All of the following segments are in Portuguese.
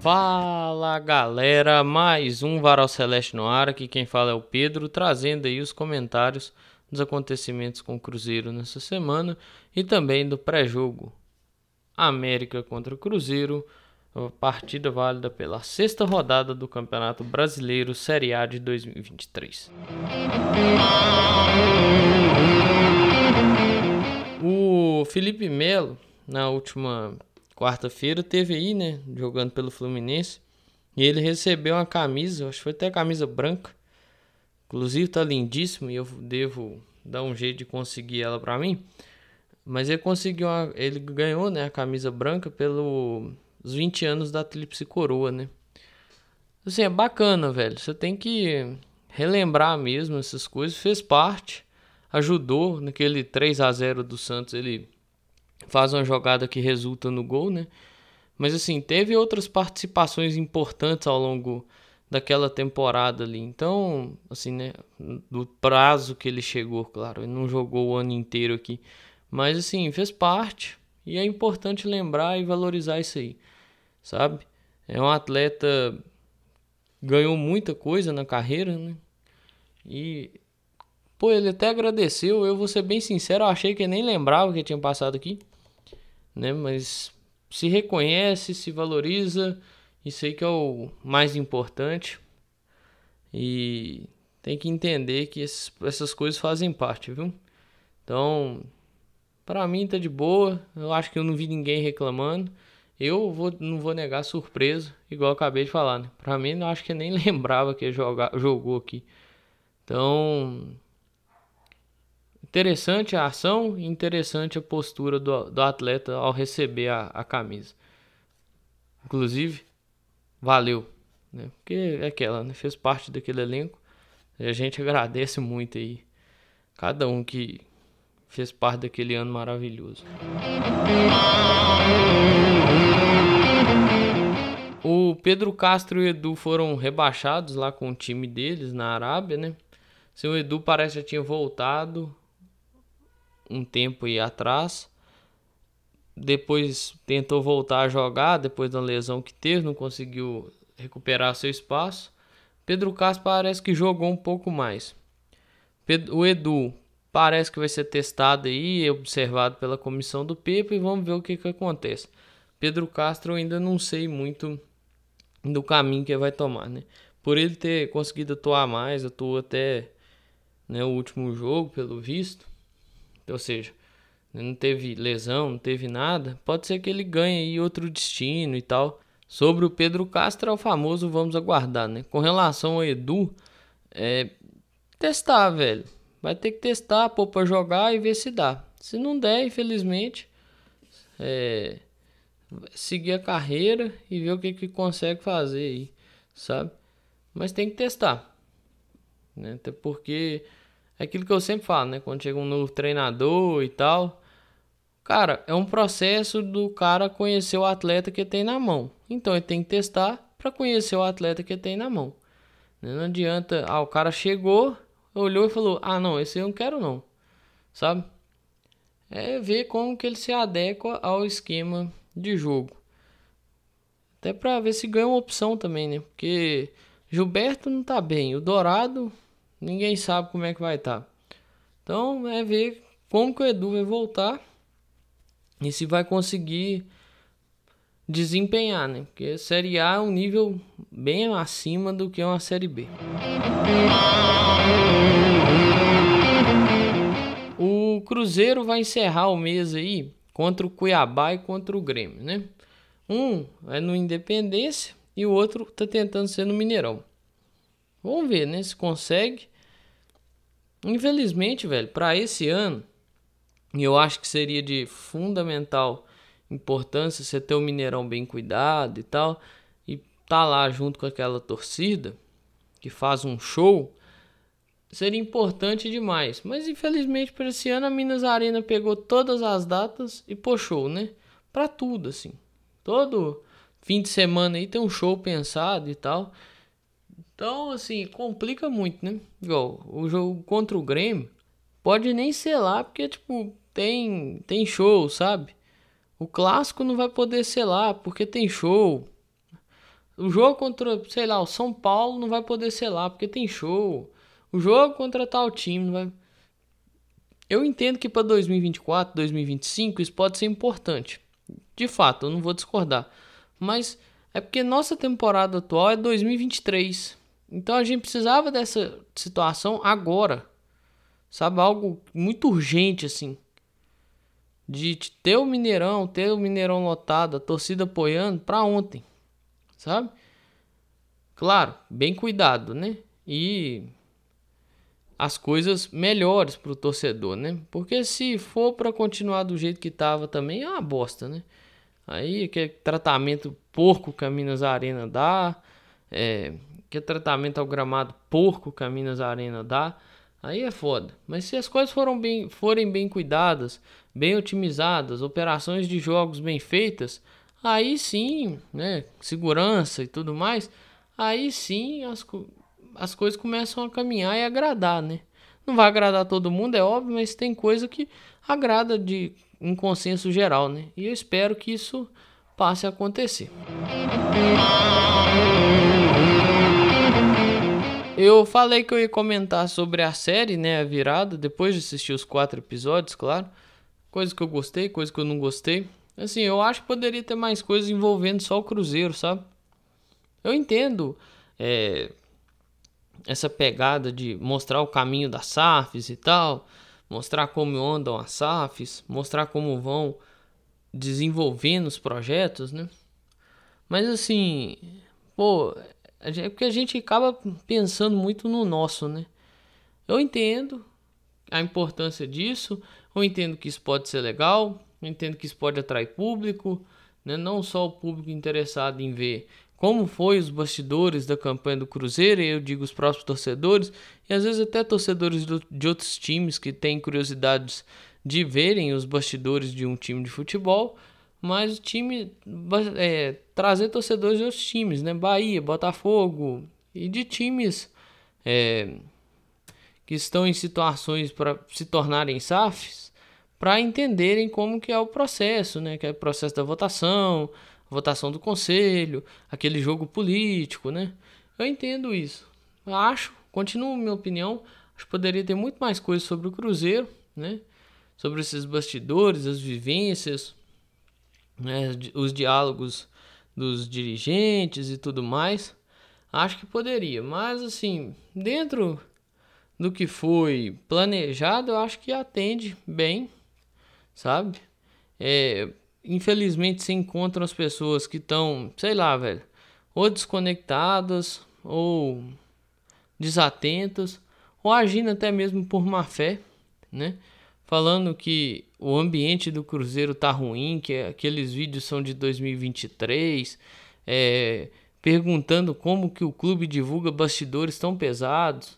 Fala galera, mais um Varal Celeste no ar. Aqui quem fala é o Pedro, trazendo aí os comentários dos acontecimentos com o Cruzeiro nessa semana e também do pré-jogo América contra o Cruzeiro, partida válida pela sexta rodada do Campeonato Brasileiro Série A de 2023. O Felipe Melo, na última quarta-feira, teve aí, né, jogando pelo Fluminense, e ele recebeu uma camisa, acho que foi até camisa branca, inclusive tá lindíssimo e eu devo dar um jeito de conseguir ela para mim. Mas ele conseguiu, uma, ele ganhou, né, a camisa branca pelos 20 anos da Tríplice Coroa, né? Assim, é bacana, velho. Você tem que relembrar mesmo essas coisas, fez parte, ajudou naquele 3 a 0 do Santos, ele faz uma jogada que resulta no gol, né? Mas assim, teve outras participações importantes ao longo daquela temporada ali. Então, assim, né, do prazo que ele chegou, claro, ele não jogou o ano inteiro aqui, mas assim, fez parte e é importante lembrar e valorizar isso aí, sabe? É um atleta ganhou muita coisa na carreira, né? E pô, ele até agradeceu, eu vou ser bem sincero, achei que nem lembrava que tinha passado aqui né? Mas se reconhece, se valoriza, isso aí que é o mais importante. E tem que entender que esses, essas coisas fazem parte, viu? Então, para mim tá de boa. Eu acho que eu não vi ninguém reclamando. Eu vou, não vou negar surpresa, igual eu acabei de falar, né? Pra mim, eu acho que nem lembrava que jogar, jogou aqui. Então, Interessante a ação e interessante a postura do, do atleta ao receber a, a camisa. Inclusive, valeu. Né? Porque é aquela, né? fez parte daquele elenco. E a gente agradece muito aí. Cada um que fez parte daquele ano maravilhoso. O Pedro Castro e o Edu foram rebaixados lá com o time deles na Arábia, né? Seu Edu parece que já tinha voltado um tempo aí atrás. Depois tentou voltar a jogar, depois da lesão que teve, não conseguiu recuperar seu espaço. Pedro Castro parece que jogou um pouco mais. O Edu parece que vai ser testado aí, observado pela comissão do Pepe e vamos ver o que, que acontece. Pedro Castro ainda não sei muito do caminho que ele vai tomar, né? Por ele ter conseguido atuar mais, atuou até né, o último jogo, pelo visto ou seja, não teve lesão, não teve nada, pode ser que ele ganhe aí outro destino e tal. Sobre o Pedro Castro é o famoso vamos aguardar, né? Com relação ao Edu, é testar, velho. Vai ter que testar, pôr pra jogar e ver se dá. Se não der, infelizmente, é seguir a carreira e ver o que que consegue fazer aí, sabe? Mas tem que testar, né? Até porque é aquilo que eu sempre falo, né? Quando chega um novo treinador e tal. Cara, é um processo do cara conhecer o atleta que tem na mão. Então ele tem que testar para conhecer o atleta que tem na mão. Não adianta, ah, o cara chegou, olhou e falou: "Ah, não, esse eu não quero não". Sabe? É ver como que ele se adequa ao esquema de jogo. Até para ver se ganha uma opção também, né? Porque Gilberto não tá bem, o Dourado Ninguém sabe como é que vai estar. Tá. Então é ver como que o Edu vai voltar e se vai conseguir desempenhar, né? Porque a Série A é um nível bem acima do que uma Série B. O Cruzeiro vai encerrar o mês aí contra o Cuiabá e contra o Grêmio, né? Um é no Independência e o outro tá tentando ser no Mineirão. Vamos ver, né? Se consegue. Infelizmente, velho, para esse ano, e eu acho que seria de fundamental importância você ter o Mineirão bem cuidado e tal, e tá lá junto com aquela torcida que faz um show, seria importante demais. Mas infelizmente para esse ano a Minas Arena pegou todas as datas e puxou, né? Para tudo assim. Todo fim de semana aí tem um show pensado e tal. Então, assim, complica muito, né? Igual, o jogo contra o Grêmio pode nem ser lá, porque, tipo, tem, tem show, sabe? O clássico não vai poder ser lá, porque tem show. o jogo contra, sei lá, o São Paulo não vai poder ser lá porque tem show. O jogo contra tal time não vai. Eu entendo que para 2024, 2025 isso pode ser importante. De fato, eu não vou discordar. Mas é porque nossa temporada atual é 2023. Então a gente precisava dessa situação agora. Sabe? Algo muito urgente assim. De ter o Mineirão, ter o Mineirão lotado, a torcida apoiando para ontem. Sabe? Claro, bem cuidado, né? E as coisas melhores para o torcedor, né? Porque se for para continuar do jeito que estava também é uma bosta, né? Aí que tratamento porco que a Minas Arena dá, é, que tratamento ao gramado porco que a Minas Arena dá, aí é foda. Mas se as coisas foram bem, forem bem cuidadas, bem otimizadas, operações de jogos bem feitas, aí sim, né, segurança e tudo mais, aí sim as, as coisas começam a caminhar e agradar, né? Não vai agradar todo mundo, é óbvio, mas tem coisa que agrada de um consenso geral, né? E eu espero que isso passe a acontecer. Eu falei que eu ia comentar sobre a série, né, a virada, depois de assistir os quatro episódios, claro. Coisas que eu gostei, coisas que eu não gostei. Assim, eu acho que poderia ter mais coisas envolvendo só o Cruzeiro, sabe? Eu entendo é, essa pegada de mostrar o caminho das SAFs e tal, mostrar como andam as SAFs, mostrar como vão desenvolvendo os projetos, né? Mas assim, pô, é porque a gente acaba pensando muito no nosso, né? Eu entendo a importância disso, eu entendo que isso pode ser legal, eu entendo que isso pode atrair público, né? não só o público interessado em ver como foi os bastidores da campanha do Cruzeiro, e eu digo os próprios torcedores, e às vezes até torcedores do, de outros times que têm curiosidades de verem os bastidores de um time de futebol, mas o time é, trazer torcedores de outros times, né? Bahia, Botafogo e de times é, que estão em situações para se tornarem SAFs, para entenderem como que é o processo, né? Que é o processo da votação, votação do conselho, aquele jogo político, né? Eu entendo isso. Acho, continuo minha opinião, acho que poderia ter muito mais coisas sobre o Cruzeiro, né? Sobre esses bastidores, as vivências, né? os diálogos dos dirigentes e tudo mais. Acho que poderia, mas assim, dentro do que foi planejado, eu acho que atende bem, sabe? É, infelizmente se encontram as pessoas que estão, sei lá, velho, ou desconectadas, ou desatentas, ou agindo até mesmo por má fé, né? Falando que o ambiente do Cruzeiro tá ruim, que aqueles vídeos são de 2023, é, perguntando como que o clube divulga bastidores tão pesados.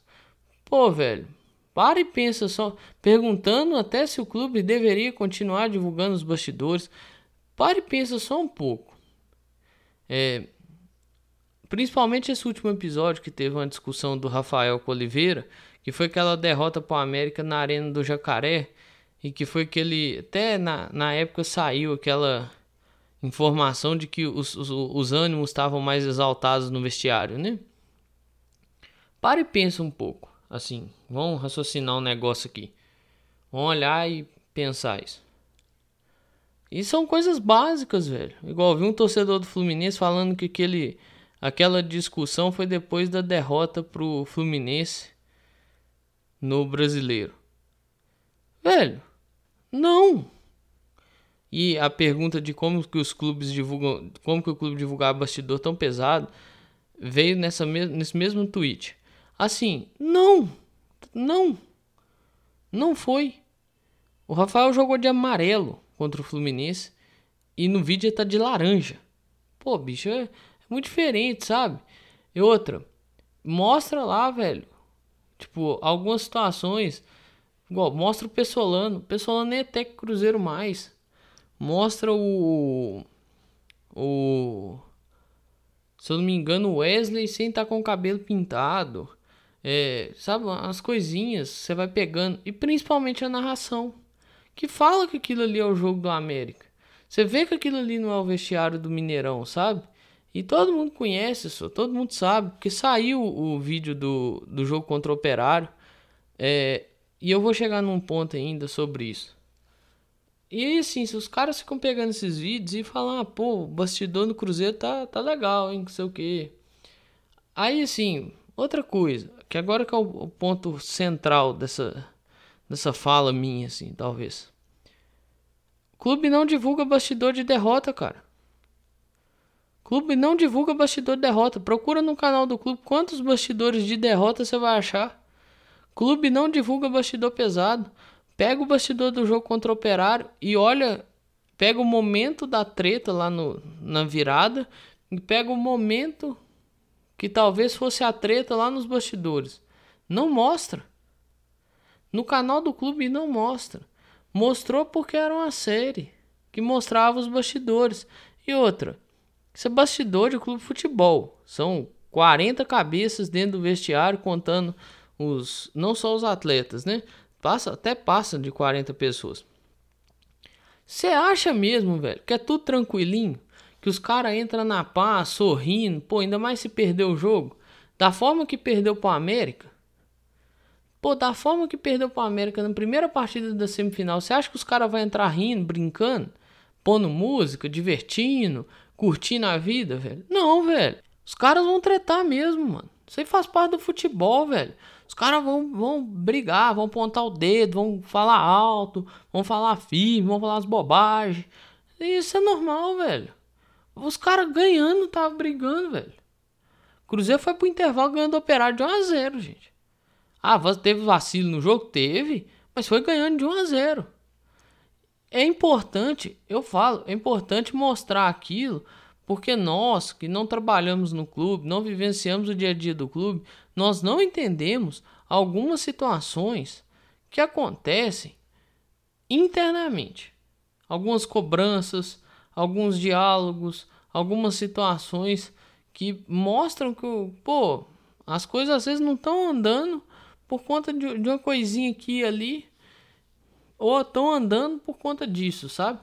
Pô, velho, para e pensa só, perguntando até se o clube deveria continuar divulgando os bastidores. Pare e pensa só um pouco. É, principalmente esse último episódio que teve uma discussão do Rafael com Oliveira, que foi aquela derrota para o América na Arena do Jacaré, e que foi que ele. Até na, na época saiu aquela informação de que os, os, os ânimos estavam mais exaltados no vestiário, né? Pare e pensa um pouco. Assim, vamos raciocinar um negócio aqui. Vamos olhar e pensar isso. E são coisas básicas, velho. Igual vi um torcedor do Fluminense falando que aquele, aquela discussão foi depois da derrota pro Fluminense no Brasileiro. Velho, não. E a pergunta de como que os clubes divulgam, como que o clube divulgar bastidor tão pesado, veio nessa nesse mesmo tweet. Assim, não. Não. Não foi. O Rafael jogou de amarelo contra o Fluminense. E no vídeo tá de laranja. Pô, bicho, é, é muito diferente, sabe? E outra, mostra lá, velho. Tipo, algumas situações. Igual, mostra o Pessolano. O Pessolano nem é até Cruzeiro mais. Mostra o. O. Se eu não me engano, o Wesley sem estar tá com o cabelo pintado. É, sabe, as coisinhas você vai pegando. E principalmente a narração que fala que aquilo ali é o jogo do América. Você vê que aquilo ali não é o vestiário do Mineirão, sabe? E todo mundo conhece isso, todo mundo sabe, porque saiu o vídeo do, do jogo contra o Operário. É, e eu vou chegar num ponto ainda sobre isso. E aí, assim, se os caras ficam pegando esses vídeos e falam, ah, pô, o bastidor no Cruzeiro tá, tá legal, hein, não sei o quê. Aí, assim, outra coisa, que agora que é o, o ponto central dessa, dessa fala minha, assim, talvez. O clube não divulga bastidor de derrota, cara. Clube não divulga bastidor de derrota. Procura no canal do clube quantos bastidores de derrota você vai achar. Clube não divulga bastidor pesado. Pega o bastidor do jogo contra o Operário e olha, pega o momento da treta lá no, na virada e pega o momento que talvez fosse a treta lá nos bastidores. Não mostra. No canal do clube não mostra. Mostrou porque era uma série que mostrava os bastidores. E outra, isso é bastidor de clube de futebol. São 40 cabeças dentro do vestiário contando os não só os atletas, né? Passa até passa de 40 pessoas. Você acha mesmo, velho, que é tudo tranquilinho? Que os caras entram na paz, sorrindo, pô, ainda mais se perder o jogo? Da forma que perdeu pro América? Pô, da forma que perdeu pro América na primeira partida da semifinal, você acha que os caras vão entrar rindo, brincando, pondo música, divertindo, curtindo a vida, velho? Não, velho. Os caras vão tretar mesmo, mano. Isso aí faz parte do futebol, velho. Os caras vão, vão brigar, vão apontar o dedo, vão falar alto, vão falar firme, vão falar as bobagens. Isso é normal, velho. Os caras ganhando, tava brigando, velho. Cruzeiro foi pro intervalo ganhando operário de 1 a 0 gente. Ah, teve vacilo no jogo? Teve, mas foi ganhando de 1 a 0 é importante, eu falo, é importante mostrar aquilo, porque nós que não trabalhamos no clube, não vivenciamos o dia a dia do clube, nós não entendemos algumas situações que acontecem internamente. Algumas cobranças, alguns diálogos, algumas situações que mostram que, pô, as coisas às vezes não estão andando por conta de, de uma coisinha aqui e ali ou estão andando por conta disso, sabe?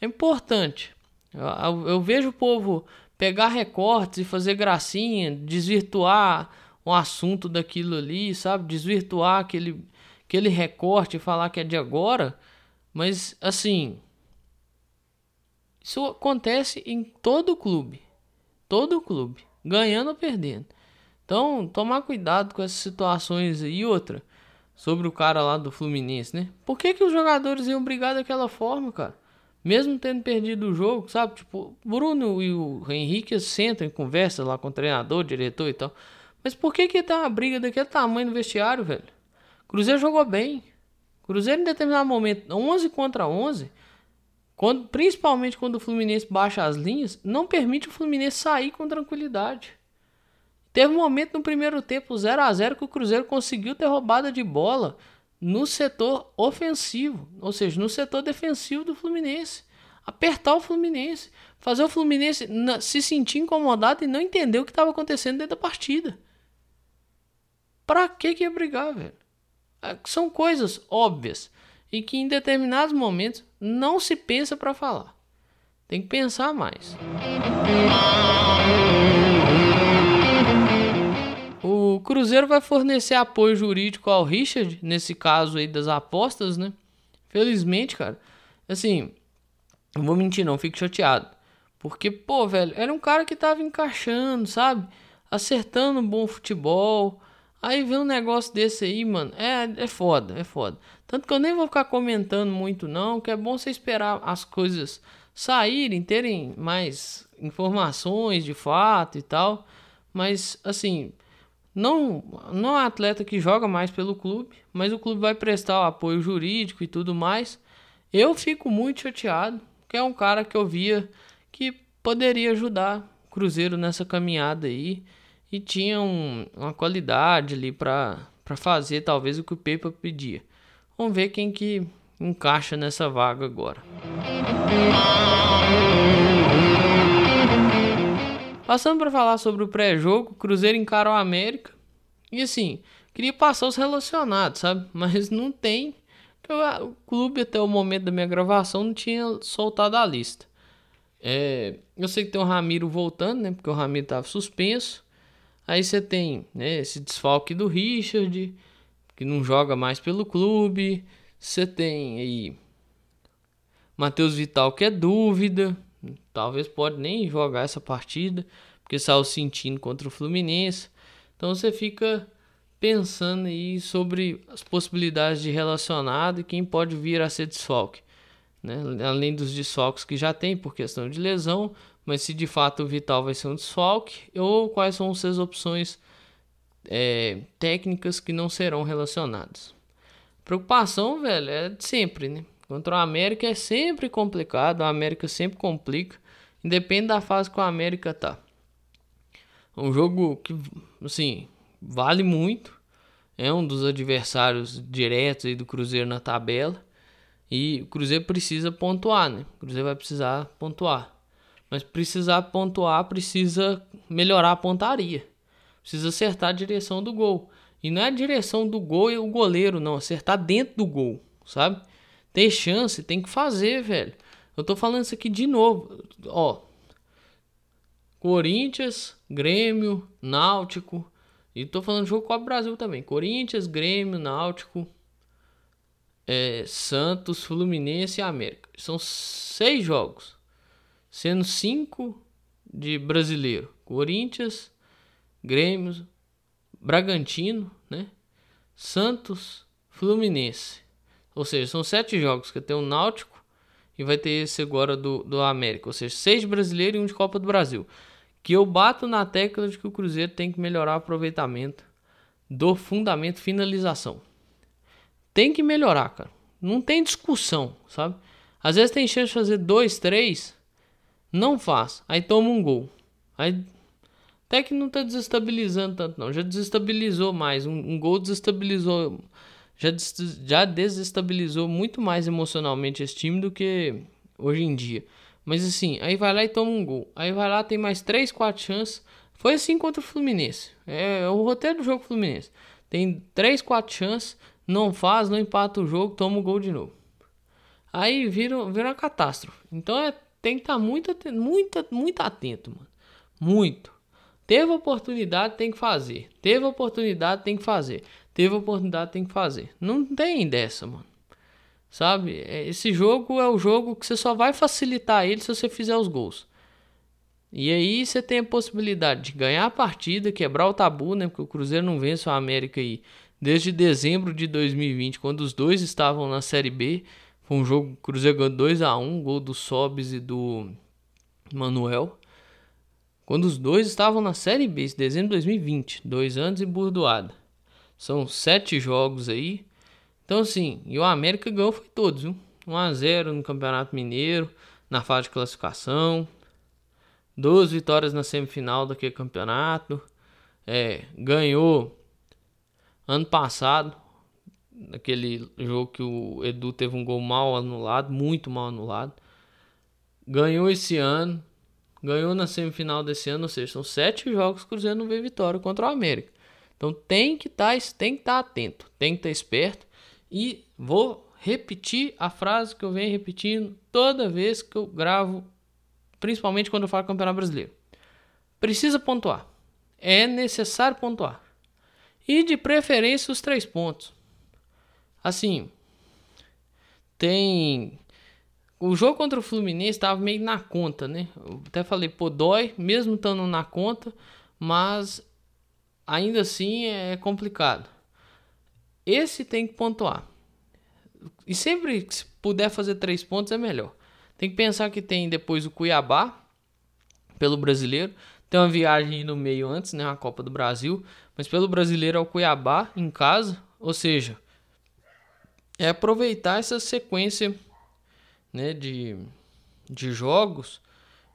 É importante. Eu, eu, vejo o povo pegar recortes e fazer gracinha, desvirtuar o assunto daquilo ali, sabe? Desvirtuar aquele, aquele recorte e falar que é de agora. Mas, assim, isso acontece em todo clube. Todo clube. Ganhando ou perdendo. Então, tomar cuidado com essas situações aí. E outra, sobre o cara lá do Fluminense, né? Por que, que os jogadores iam brigar daquela forma, cara? Mesmo tendo perdido o jogo, sabe? Tipo, Bruno e o Henrique sentam e conversam lá com o treinador, diretor e tal. Mas por que que tá uma briga daquele tamanho no vestiário, velho? Cruzeiro jogou bem. Cruzeiro em determinado momento, 11 contra 11, quando, principalmente quando o Fluminense baixa as linhas, não permite o Fluminense sair com tranquilidade. Teve um momento no primeiro tempo 0 a 0 que o Cruzeiro conseguiu ter roubada de bola no setor ofensivo, ou seja, no setor defensivo do Fluminense. Apertar o Fluminense, fazer o Fluminense se sentir incomodado e não entender o que estava acontecendo dentro da partida. Pra que que ia brigar, velho? É, são coisas óbvias e que em determinados momentos não se pensa para falar. Tem que pensar mais. O Cruzeiro vai fornecer apoio jurídico ao Richard, nesse caso aí das apostas, né? Felizmente, cara. Assim, não vou mentir, não, fico chateado. Porque, pô, velho, era um cara que tava encaixando, sabe? Acertando um bom futebol. Aí vem um negócio desse aí, mano. É, é foda, é foda. Tanto que eu nem vou ficar comentando muito, não. Que é bom você esperar as coisas saírem, terem mais informações de fato e tal. Mas, assim, não, não é atleta que joga mais pelo clube, mas o clube vai prestar o apoio jurídico e tudo mais. Eu fico muito chateado, que é um cara que eu via que poderia ajudar o Cruzeiro nessa caminhada aí e tinha um, uma qualidade ali para fazer talvez o que o Pepa pedia. Vamos ver quem que encaixa nessa vaga agora. Passando para falar sobre o pré-jogo, Cruzeiro encara o América. E assim, queria passar os relacionados, sabe? Mas não tem. O clube até o momento da minha gravação não tinha soltado a lista. É, eu sei que tem o Ramiro voltando, né? Porque o Ramiro estava suspenso. Aí você tem né, esse desfalque do Richard, que não joga mais pelo clube. Você tem aí Matheus Vital, que é dúvida. Talvez pode nem jogar essa partida, porque saiu sentindo contra o Fluminense. Então você fica pensando aí sobre as possibilidades de relacionado e quem pode vir a ser desfalque. Né? Além dos desfalques que já tem por questão de lesão, mas se de fato o Vital vai ser um desfalque, ou quais são as opções é, técnicas que não serão relacionadas. Preocupação, velho, é sempre, né? Contra o América é sempre complicado, o América sempre complica, independe da fase que o América tá. É um jogo que, assim, vale muito. É um dos adversários diretos aí do Cruzeiro na tabela. E o Cruzeiro precisa pontuar, né? O Cruzeiro vai precisar pontuar. Mas precisar pontuar, precisa melhorar a pontaria. Precisa acertar a direção do gol. E não é a direção do gol e o goleiro, não. Acertar dentro do gol, sabe? Ter chance, tem que fazer, velho. Eu tô falando isso aqui de novo. Ó. Corinthians, Grêmio, Náutico, e tô falando jogo Copa Brasil também. Corinthians, Grêmio, Náutico, é, Santos, Fluminense e América. São seis jogos. Sendo cinco de brasileiro. Corinthians, Grêmio, Bragantino, né? Santos, Fluminense. Ou seja, são sete jogos que tem o Náutico e vai ter esse agora do, do América. Ou seja, seis brasileiros e um de Copa do Brasil que eu bato na tecla de que o Cruzeiro tem que melhorar o aproveitamento do fundamento finalização. Tem que melhorar, cara. Não tem discussão, sabe? Às vezes tem chance de fazer dois, três, não faz, aí toma um gol. Aí até que não tá desestabilizando tanto, não. Já desestabilizou mais. Um, um gol desestabilizou. Já, já desestabilizou muito mais emocionalmente esse time do que hoje em dia. Mas assim, aí vai lá e toma um gol. Aí vai lá, tem mais 3, 4 chances. Foi assim contra o Fluminense. É, é o roteiro do jogo Fluminense. Tem 3, 4 chances, não faz, não empata o jogo, toma o gol de novo. Aí vira, vira uma catástrofe. Então é, tem que estar tá muito, muito, muito atento, mano. Muito. Teve oportunidade, tem que fazer. Teve oportunidade, tem que fazer. Teve oportunidade, tem que fazer. Não tem dessa, mano. Sabe? É, esse jogo é o jogo que você só vai facilitar ele se você fizer os gols. E aí você tem a possibilidade de ganhar a partida, quebrar o tabu, né? Porque o Cruzeiro não vence o América aí desde dezembro de 2020, quando os dois estavam na Série B. Foi um jogo, o Cruzeiro ganhou 2 a 1 gol do Sobis e do Manuel. Quando os dois estavam na Série B, dezembro de 2020, dois anos e burdoada. São sete jogos aí. Então, assim, e o América ganhou foi todos, viu? 1x0 no Campeonato Mineiro, na fase de classificação. Duas vitórias na semifinal daquele campeonato. É, ganhou ano passado, naquele jogo que o Edu teve um gol mal anulado, muito mal anulado. Ganhou esse ano, ganhou na semifinal desse ano, ou seja, são sete jogos que o Cruzeiro não vê vitória contra o América. Então tem que tá, estar tá atento, tem que estar tá esperto. E vou repetir a frase que eu venho repetindo toda vez que eu gravo, principalmente quando eu falo Campeonato Brasileiro. Precisa pontuar. É necessário pontuar. E de preferência os três pontos. Assim, tem. O jogo contra o Fluminense estava meio na conta, né? Eu até falei, pô, dói, mesmo estando na conta, mas ainda assim é complicado. Esse tem que pontuar. E sempre que puder fazer três pontos é melhor. Tem que pensar que tem depois o Cuiabá, pelo brasileiro. Tem uma viagem no meio antes, né? A Copa do Brasil. Mas pelo brasileiro é o Cuiabá em casa. Ou seja, é aproveitar essa sequência né, de, de jogos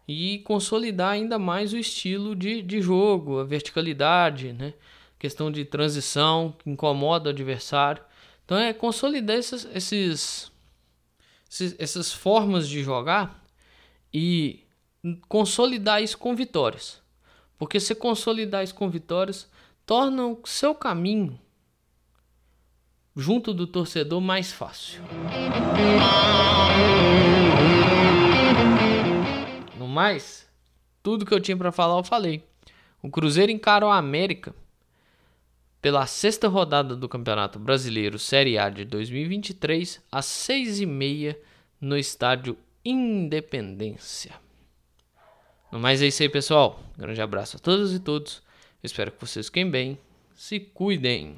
e consolidar ainda mais o estilo de, de jogo, a verticalidade, né? questão de transição que incomoda o adversário. Então é consolidar esses, esses, esses, essas formas de jogar e consolidar isso com vitórias. Porque se consolidar isso com vitórias, torna o seu caminho junto do torcedor mais fácil. Mas tudo que eu tinha para falar eu falei. O Cruzeiro encarou a América pela sexta rodada do Campeonato Brasileiro Série A de 2023 às seis e meia no estádio Independência. No mais é isso aí, pessoal. grande abraço a todas e todos. espero que vocês fiquem bem. Se cuidem.